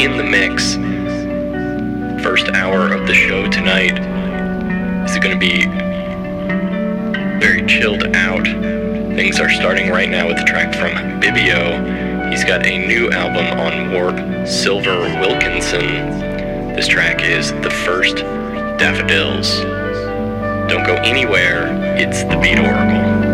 in the mix. First hour of the show tonight is going to be very chilled out. Things are starting right now with a track from Bibio. He's got a new album on Warp, Silver Wilkinson. This track is The First Daffodils. Don't go anywhere, it's the Beat Oracle.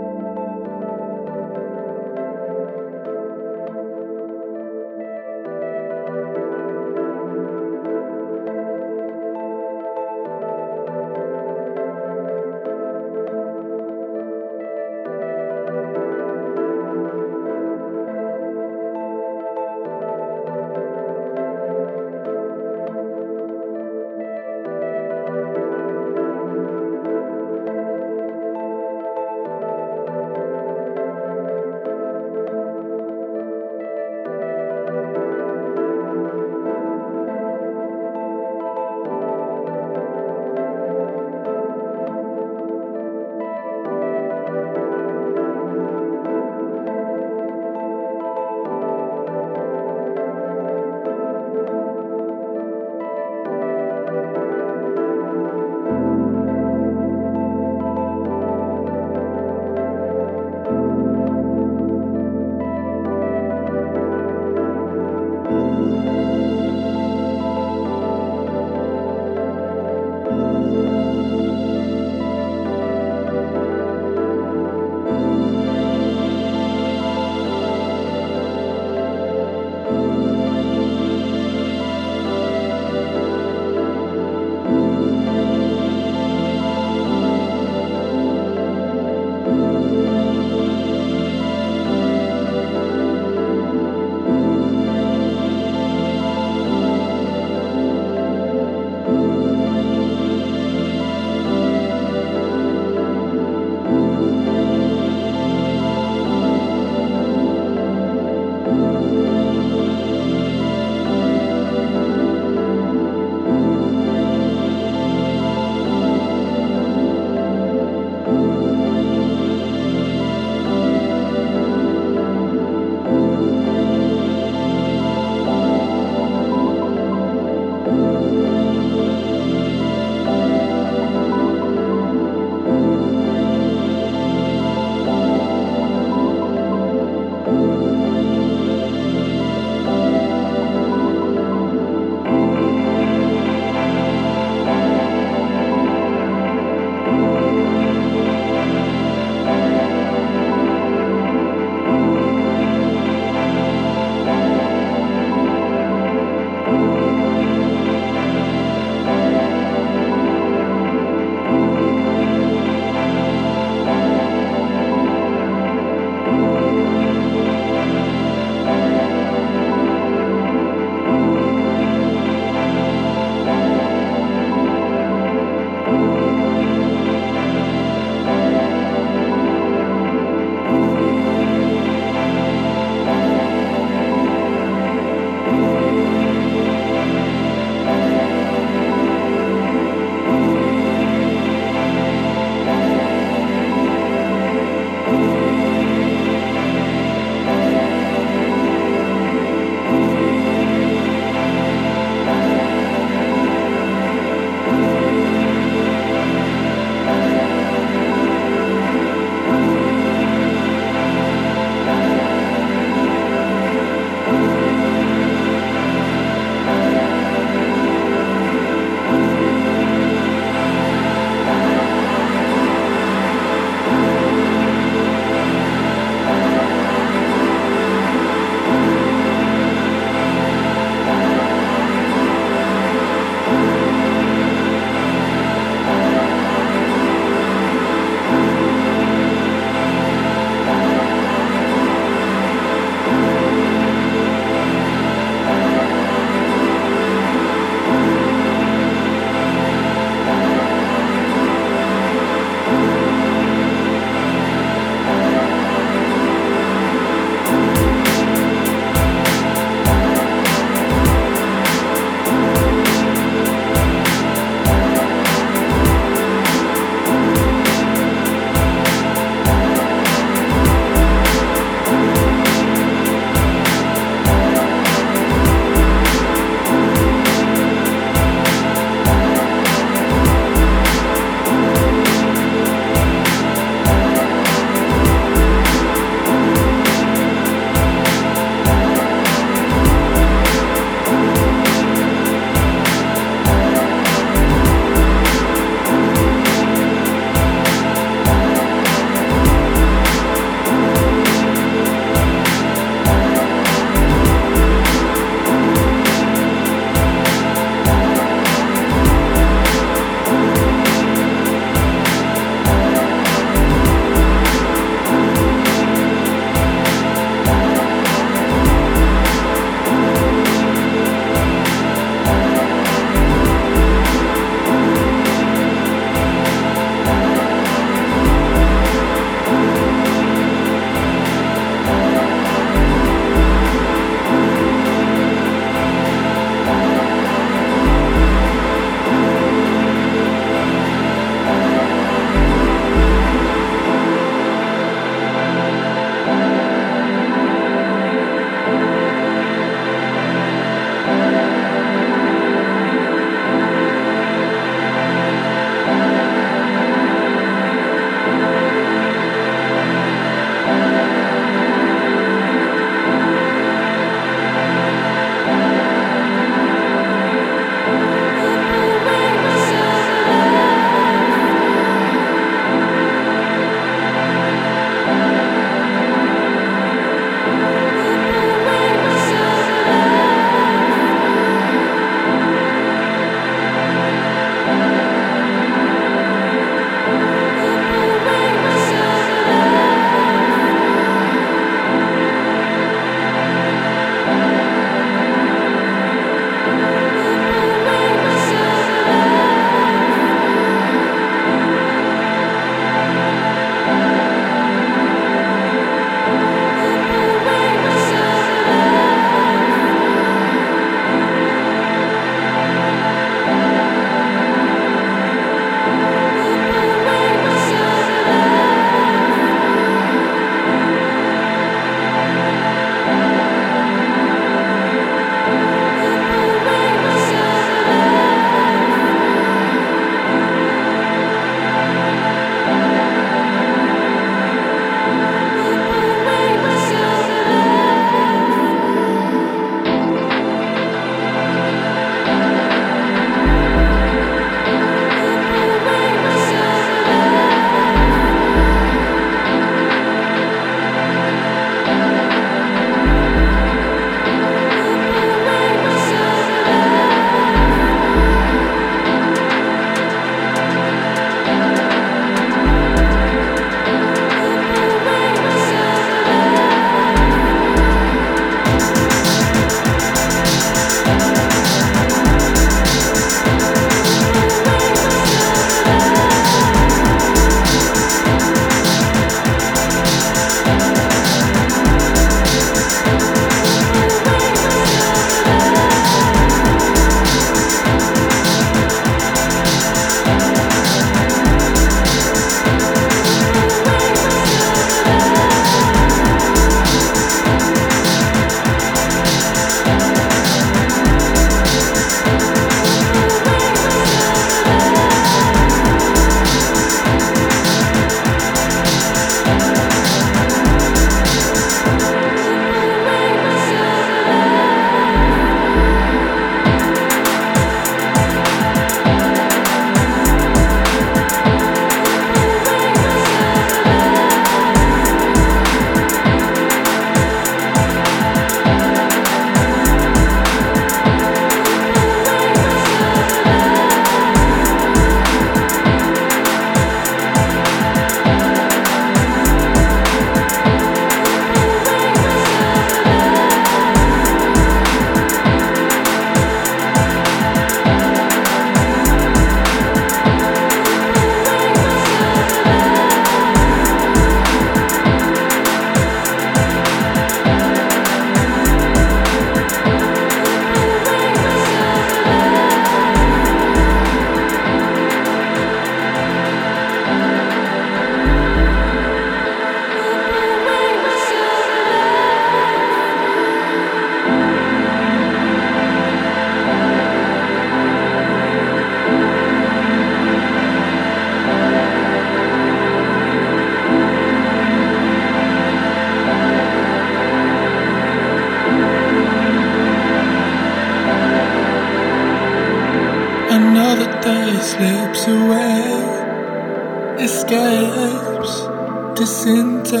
Disintegrates.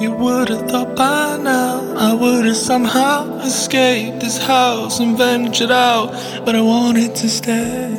You would have thought by now I would have somehow escaped this house and ventured out, but I wanted to stay.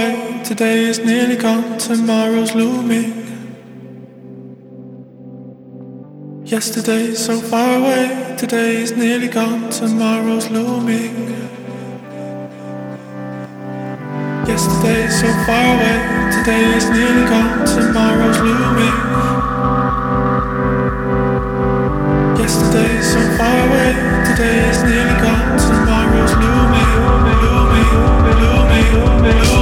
Away, today is nearly gone, tomorrow's looming. Yesterday so far away, today is nearly gone, tomorrow's looming. Yesterday so far away, today is nearly gone, tomorrow's looming. Yesterday so far away, today is nearly gone, tomorrow's looming, looming, looming, looming.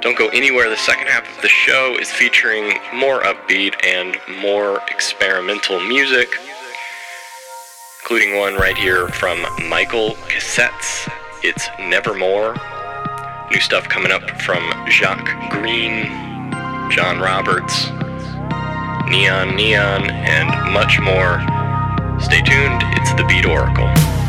Don't go anywhere. The second half of the show is featuring more upbeat and more experimental music, including one right here from Michael Cassettes. It's Nevermore. New stuff coming up from Jacques Greene, John Roberts, Neon Neon, and much more. Stay tuned, it's the Beat Oracle.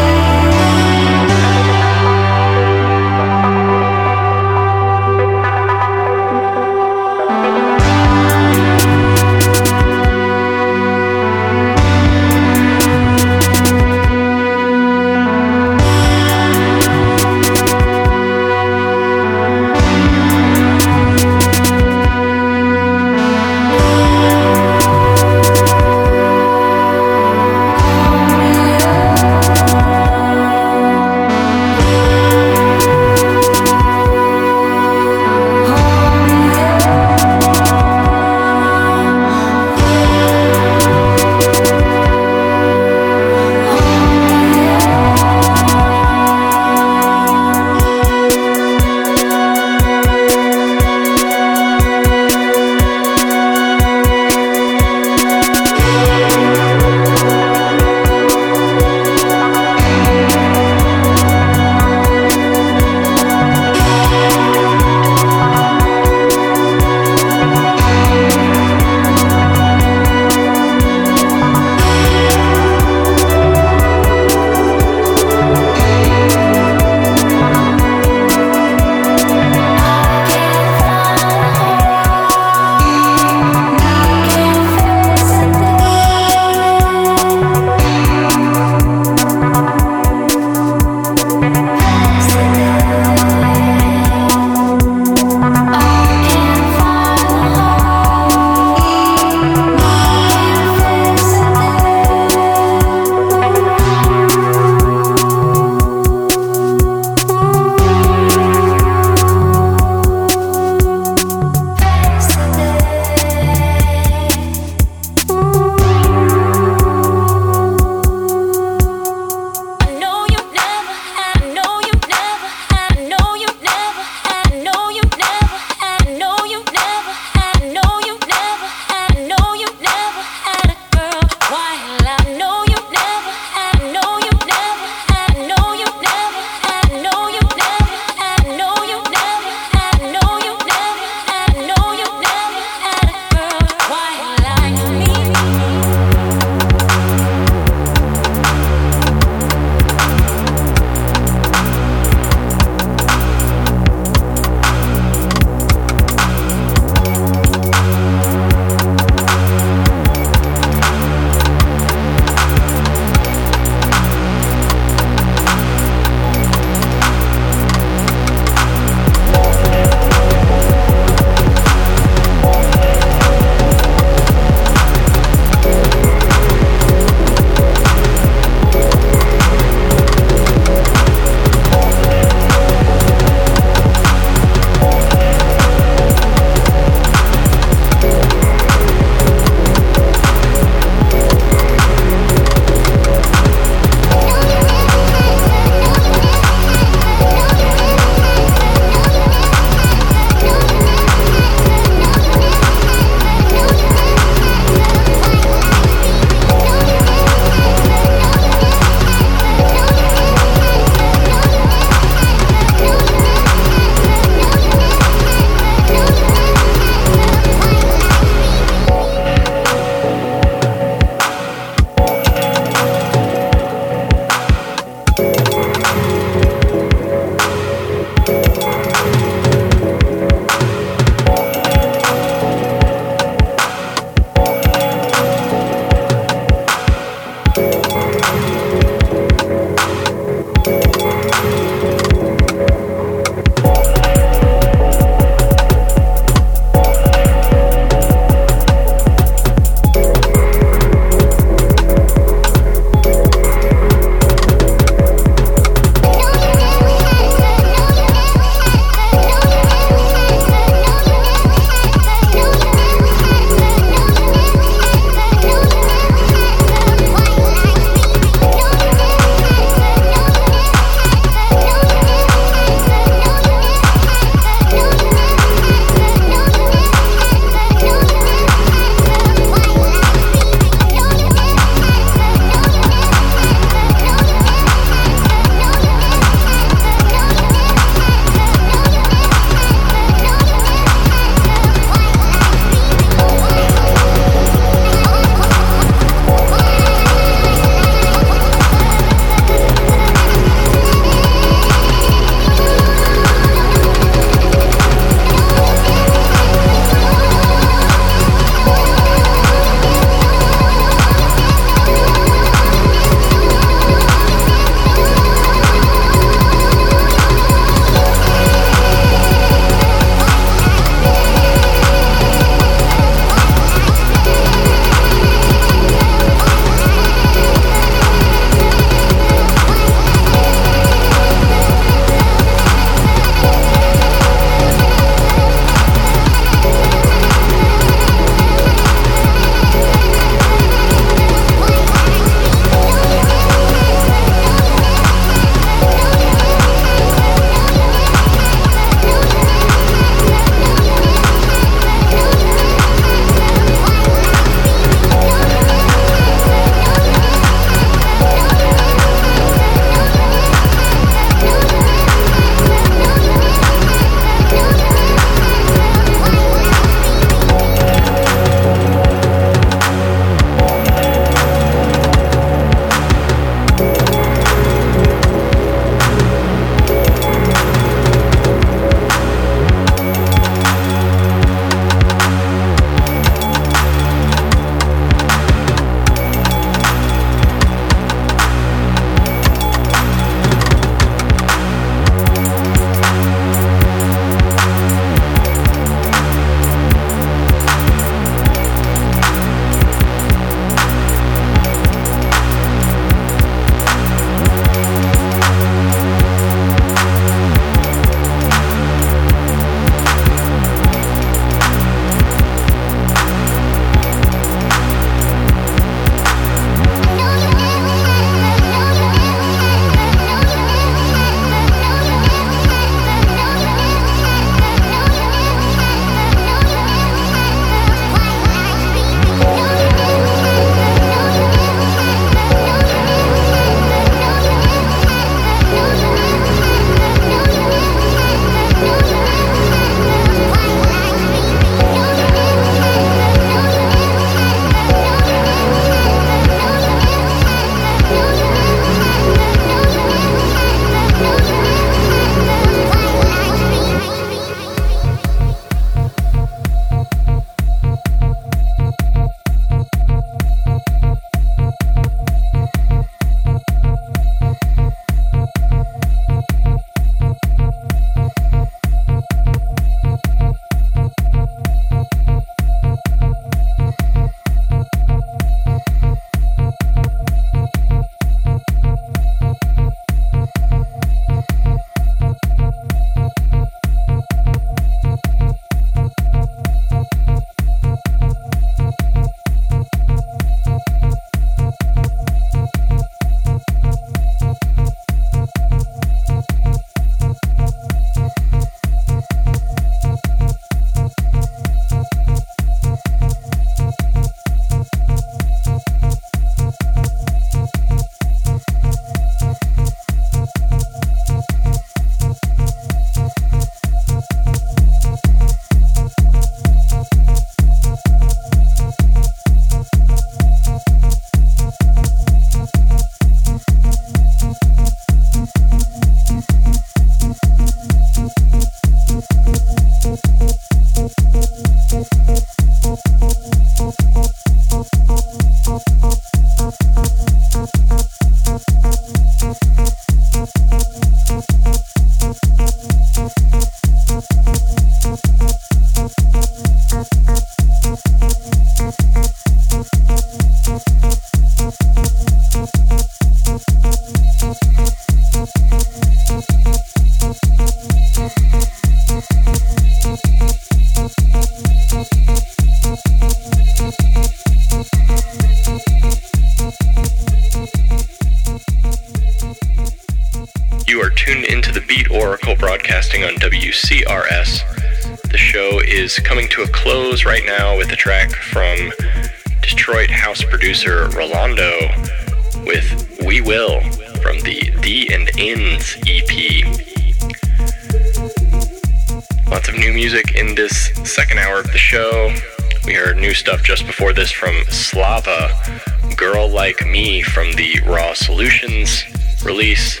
From the Raw Solutions release,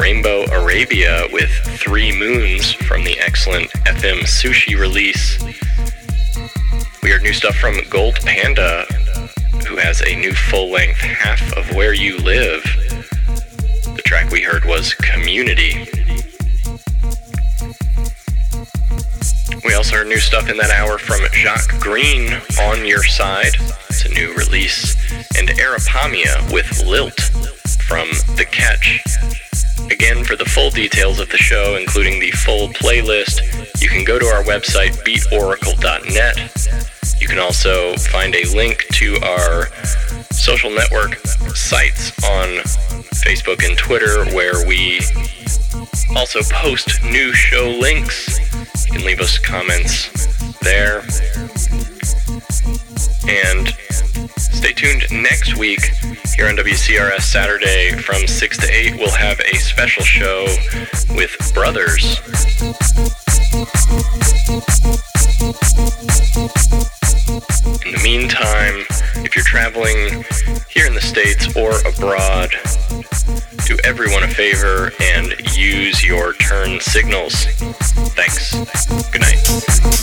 Rainbow Arabia with Three Moons from the excellent FM Sushi release. We heard new stuff from Gold Panda, who has a new full length Half of Where You Live. The track we heard was Community. We also heard new stuff in that hour from Jacques Greene, On Your Side. A new release. And Arapamia with Lilt from The Catch. Again, for the full details of the show, including the full playlist, you can go to our website, beatoracle.net. You can also find a link to our social network sites on Facebook and Twitter, where we also post new show links you can leave us comments there. And stay tuned next week here on WCRS Saturday from 6 to 8. We'll have a special show with brothers. In the meantime, if you're traveling here in the States or abroad, do everyone a favor and use your turn signals. Thanks. Good night.